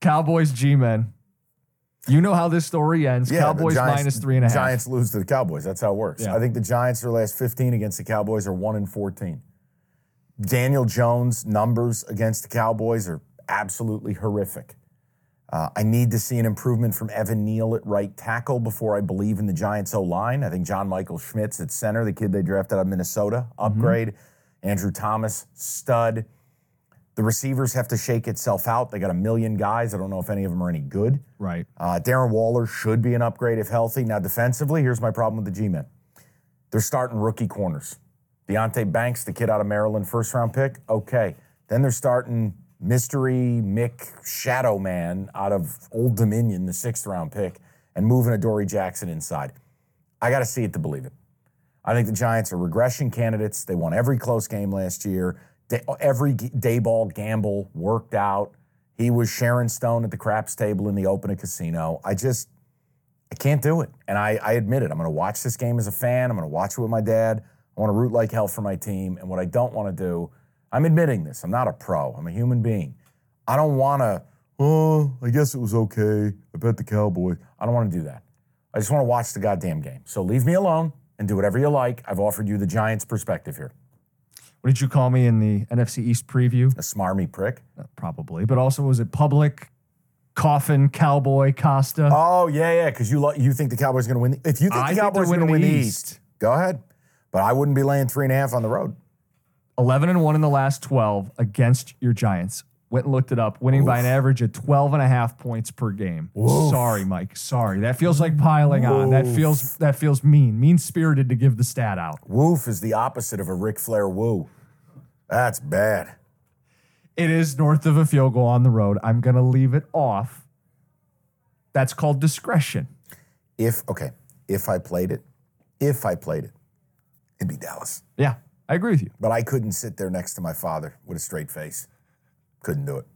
Cowboys G Men. You know how this story ends. Yeah, Cowboys Giants- minus three and a half. Giants lose to the Cowboys. That's how it works. Yeah. I think the Giants, their last 15 against the Cowboys, are 1 in 14. Daniel Jones' numbers against the Cowboys are absolutely horrific. Uh, I need to see an improvement from Evan Neal at right tackle before I believe in the Giants O line. I think John Michael Schmitz at center, the kid they drafted out of Minnesota, upgrade. Andrew Thomas, stud. The receivers have to shake itself out. They got a million guys. I don't know if any of them are any good. Right. Uh, Darren Waller should be an upgrade if healthy. Now, defensively, here's my problem with the G Men. They're starting rookie corners. Deonte Banks, the kid out of Maryland, first round pick. Okay. Then they're starting mystery Mick Shadow Man out of Old Dominion, the sixth round pick, and moving Adoree' Jackson inside. I got to see it to believe it. I think the Giants are regression candidates. They won every close game last year. Day, every ball gamble worked out. He was Sharon Stone at the craps table in the open casino. I just, I can't do it. And I, I admit it. I'm going to watch this game as a fan. I'm going to watch it with my dad. I want to root like hell for my team. And what I don't want to do, I'm admitting this. I'm not a pro. I'm a human being. I don't want to, oh, I guess it was okay. I bet the Cowboys. I don't want to do that. I just want to watch the goddamn game. So leave me alone and do whatever you like. I've offered you the Giants' perspective here. What did you call me in the NFC East preview? A smarmy prick. Uh, Probably. But also, was it public, coffin, cowboy, Costa? Oh yeah, yeah. Because you lo- you think the Cowboys are going to win? The, if you think I the Cowboys they're going to win the East, go ahead. But I wouldn't be laying three and a half on the road. 11 and 1 in the last 12 against your Giants. Went and looked it up, winning by an average of 12 and a half points per game. Sorry, Mike. Sorry. That feels like piling on. That feels that feels mean. Mean spirited to give the stat out. Woof is the opposite of a Ric Flair woo. That's bad. It is north of a field goal on the road. I'm gonna leave it off. That's called discretion. If okay, if I played it, if I played it, it'd be Dallas. Yeah, I agree with you. But I couldn't sit there next to my father with a straight face. Couldn't do it.